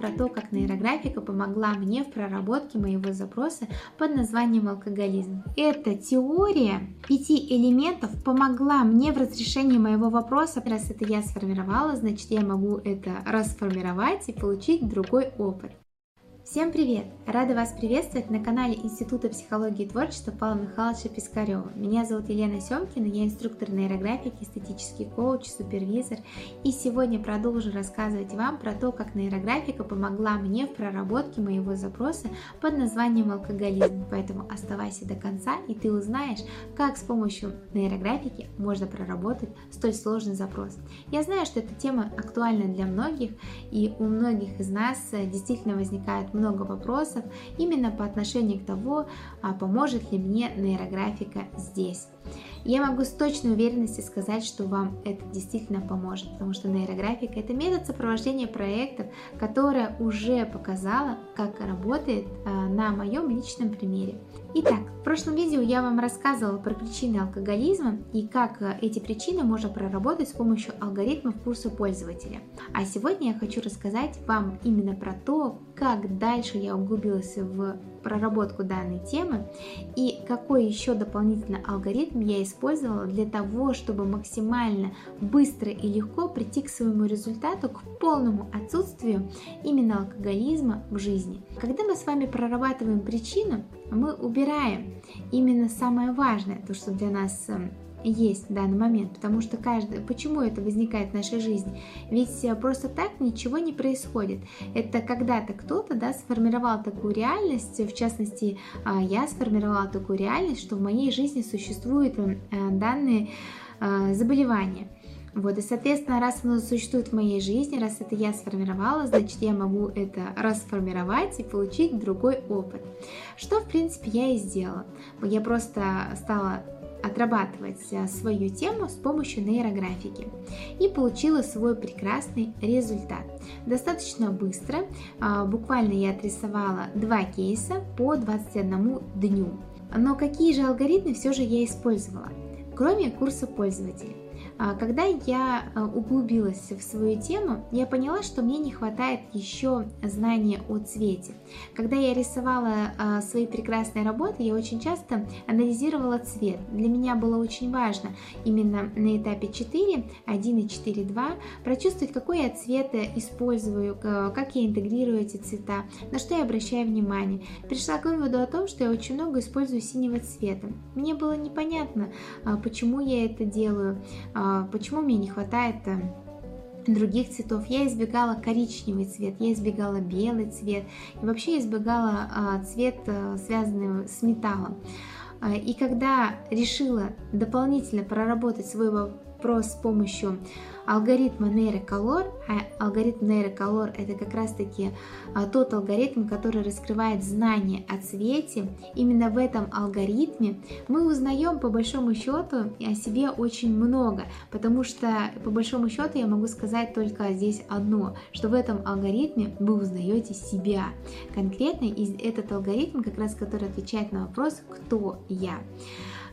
про то, как нейрографика помогла мне в проработке моего запроса под названием алкоголизм. Эта теория пяти элементов помогла мне в разрешении моего вопроса. Раз это я сформировала, значит я могу это расформировать и получить другой опыт. Всем привет! Рада вас приветствовать на канале Института психологии и творчества Павла Михайловича Пискарева. Меня зовут Елена Семкина, я инструктор нейрографики, эстетический коуч, супервизор. И сегодня продолжу рассказывать вам про то, как нейрографика помогла мне в проработке моего запроса под названием алкоголизм. Поэтому оставайся до конца, и ты узнаешь, как с помощью нейрографики можно проработать столь сложный запрос. Я знаю, что эта тема актуальна для многих, и у многих из нас действительно возникает вопросов именно по отношению к того, а поможет ли мне нейрографика здесь. Я могу с точной уверенностью сказать, что вам это действительно поможет, потому что нейрографика это метод сопровождения проектов, которая уже показала, как работает а, на моем личном примере. Итак, в прошлом видео я вам рассказывала про причины алкоголизма и как а, эти причины можно проработать с помощью алгоритмов курса пользователя. А сегодня я хочу рассказать вам именно про то, как дальше я углубилась в проработку данной темы и какой еще дополнительный алгоритм я использовала для того, чтобы максимально быстро и легко прийти к своему результату, к полному отсутствию именно алкоголизма в жизни. Когда мы с вами прорабатываем причину, мы убираем именно самое важное, то, что для нас эм, есть в данный момент, потому что каждый, почему это возникает в нашей жизни? Ведь э, просто так ничего не происходит. Это когда-то кто-то да, сформировал такую реальность, в частности, а, я сформировала такую реальность, что в моей жизни существуют э, данные э, заболевания. Вот, и, соответственно, раз оно существует в моей жизни, раз это я сформировала, значит, я могу это расформировать и получить другой опыт. Что, в принципе, я и сделала. Я просто стала отрабатывать э, свою тему с помощью нейрографики и получила свой прекрасный результат. Достаточно быстро, а, буквально я отрисовала два кейса по 21 дню. Но какие же алгоритмы все же я использовала, кроме курса пользователя? А, когда я а, углубилась в свою тему, я поняла, что мне не хватает еще знания о цвете. Когда я рисовала а, свои прекрасные работы, я очень часто анализировала цвет. Для меня было очень важно именно на этапе 4, 1 и 4, 2 прочувствовать, какой я цвет использую, как я интегрирую эти цвета, на что я обращаю внимание. Пришла к выводу о том, что я очень много использую синего цвета. Мне было непонятно, почему я это делаю, а, почему мне не хватает э, других цветов. Я избегала коричневый цвет, я избегала белый цвет и вообще избегала а, цвет, э, связанный с металлом. А, и когда решила дополнительно проработать свой вопрос с помощью алгоритма нейроколор, а алгоритм нейроколор это как раз таки а, тот алгоритм, который раскрывает знания о цвете, именно в этом алгоритме мы узнаем по большому счету о себе очень много, потому что по большому счету я могу сказать только здесь одно, что в этом алгоритме вы узнаете себя. Конкретно этот алгоритм как раз который отвечает на вопрос «Кто я?».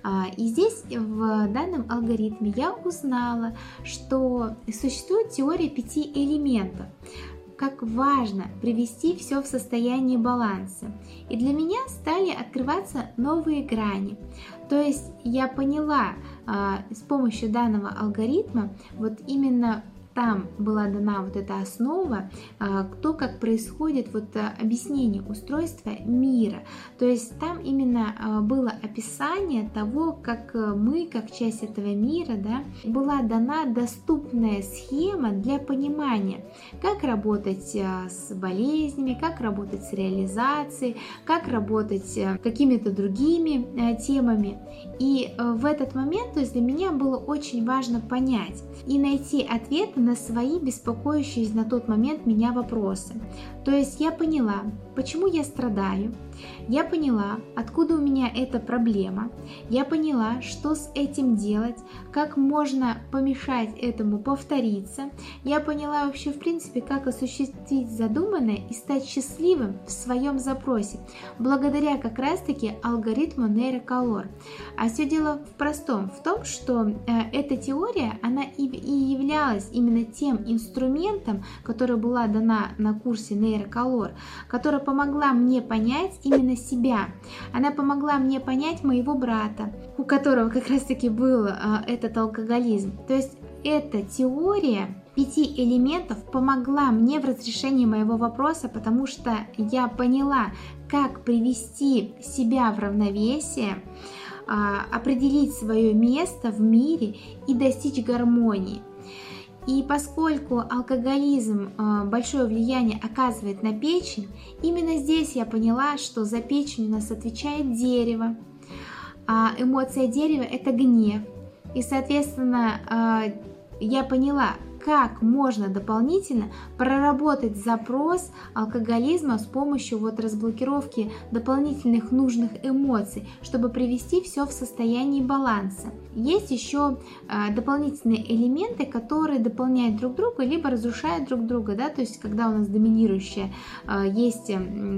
А, и здесь в данном алгоритме я узнала, что существует теория пяти элементов как важно привести все в состояние баланса. И для меня стали открываться новые грани. То есть я поняла а, с помощью данного алгоритма вот именно там была дана вот эта основа, а, то, как происходит вот а, объяснение устройства мира. То есть там именно а, было описание того, как мы, как часть этого мира, да, была дана доступная схема для понимания, как работать с болезнями, как работать с реализацией, как работать какими-то другими темами. И в этот момент, то есть для меня было очень важно понять и найти ответы на свои беспокоящие на тот момент меня вопросы. То есть я поняла, почему я страдаю, Я поняла, откуда у меня эта проблема. Я поняла, что с этим делать, как можно помешать этому повториться. Я поняла вообще, в принципе, как осуществить задуманное и стать счастливым в своем запросе, благодаря как раз-таки алгоритму нейроколор. А все дело в простом, в том, что э, эта теория, она и являлась именно тем инструментом, который была дана на курсе нейроколор, которая помогла мне понять именно себя. Она помогла мне понять моего брата, у которого как раз-таки был э, этот алкоголизм. То есть эта теория пяти элементов помогла мне в разрешении моего вопроса, потому что я поняла, как привести себя в равновесие, а, определить свое место в мире и достичь гармонии. И поскольку алкоголизм а, большое влияние оказывает на печень, именно здесь я поняла, что за печень у нас отвечает дерево, а эмоция дерева это гнев. И, соответственно, а, я поняла, как можно дополнительно проработать запрос алкоголизма с помощью вот разблокировки дополнительных нужных эмоций, чтобы привести все в состояние баланса. Есть еще э, дополнительные элементы, которые дополняют друг друга, либо разрушают друг друга, да, то есть когда у нас доминирующее э, есть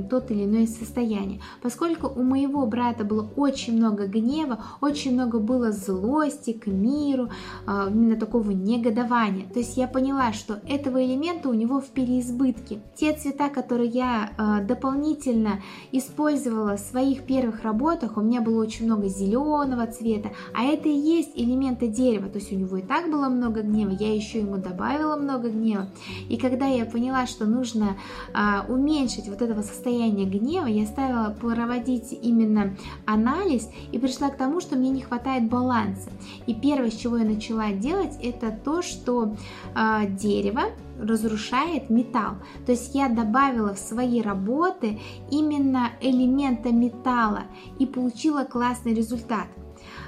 тот или иное состояние. Поскольку у моего брата было очень много гнева, очень много было злости к миру, э, именно такого негодования, то есть я поняла, что этого элемента у него в переизбытке. Те цвета, которые я э, дополнительно использовала в своих первых работах, у меня было очень много зеленого цвета, а это и есть элементы дерева, то есть у него и так было много гнева, я еще ему добавила много гнева. И когда я поняла, что нужно э, уменьшить вот этого состояния гнева, я стала проводить именно анализ и пришла к тому, что мне не хватает баланса. И первое, с чего я начала делать, это то, что э, дерево разрушает металл. То есть я добавила в свои работы именно элемента металла и получила классный результат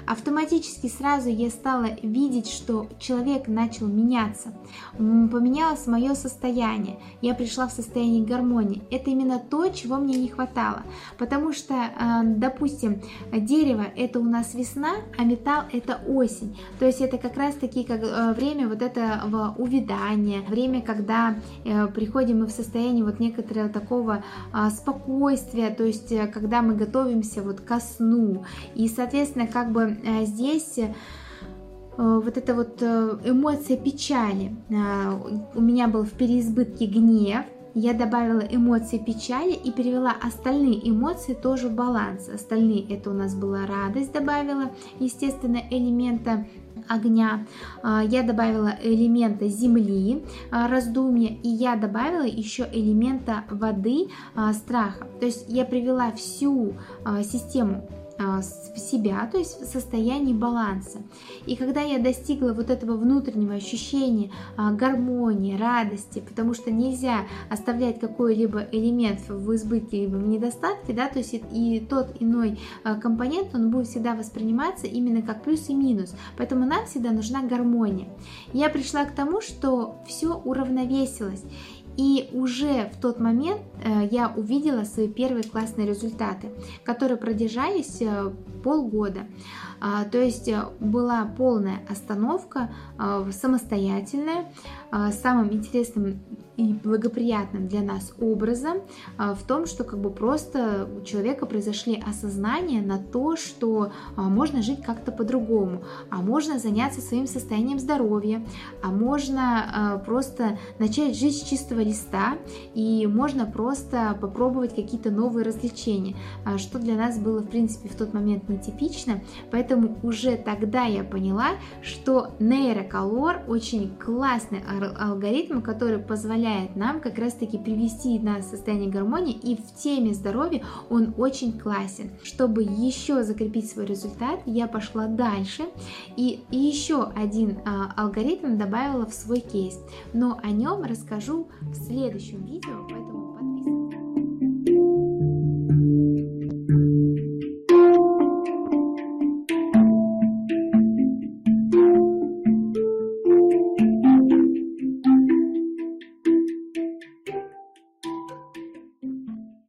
автоматически сразу я стала видеть, что человек начал меняться. Поменялось мое состояние. Я пришла в состояние гармонии. Это именно то, чего мне не хватало. Потому что, э, допустим, дерево это у нас весна, а металл это осень. То есть это как раз таки как э, время вот этого увядания, время, когда э, приходим мы в состояние вот некоторого такого спокойствия, то есть когда мы готовимся вот ко сну. И, соответственно, как бы Э, здесь э, вот эта вот э, эмоция печали. У меня был в переизбытке гнев, я добавила эмоции печали и перевела остальные эмоции тоже в баланс. Остальные это у нас была радость, добавила, естественно, элемента огня, я добавила элемента земли, раздумья, и я добавила еще элемента воды, страха. То есть я привела всю систему себя, то есть в состоянии баланса. И когда я достигла вот этого внутреннего ощущения а, гармонии, радости, потому что нельзя оставлять какой-либо элемент в избытке либо в недостатке, да, то есть и тот иной а, компонент, он будет всегда восприниматься именно как плюс и минус. Поэтому нам всегда нужна гармония. Я пришла к тому, что все уравновесилось. И уже в тот момент э, я увидела свои первые классные результаты, которые продержались э, полгода. А, то есть э, была полная остановка, самостоятельная, самым интересным и благоприятным для нас образом а, в том, что как бы просто у человека произошли осознания на то, что а, можно жить как-то по-другому, а можно заняться своим состоянием здоровья, а можно а, просто начать жить с чистого листа и можно просто попробовать какие-то новые развлечения, что для нас было в принципе в тот момент нетипично, поэтому уже тогда я поняла, что нейроколор очень классный алгоритм, который позволяет позволяет нам как раз-таки привести нас в состояние гармонии, и в теме здоровья он очень классен. Чтобы еще закрепить свой результат, я пошла дальше и еще один а, алгоритм добавила в свой кейс, но о нем расскажу в следующем видео, поэтому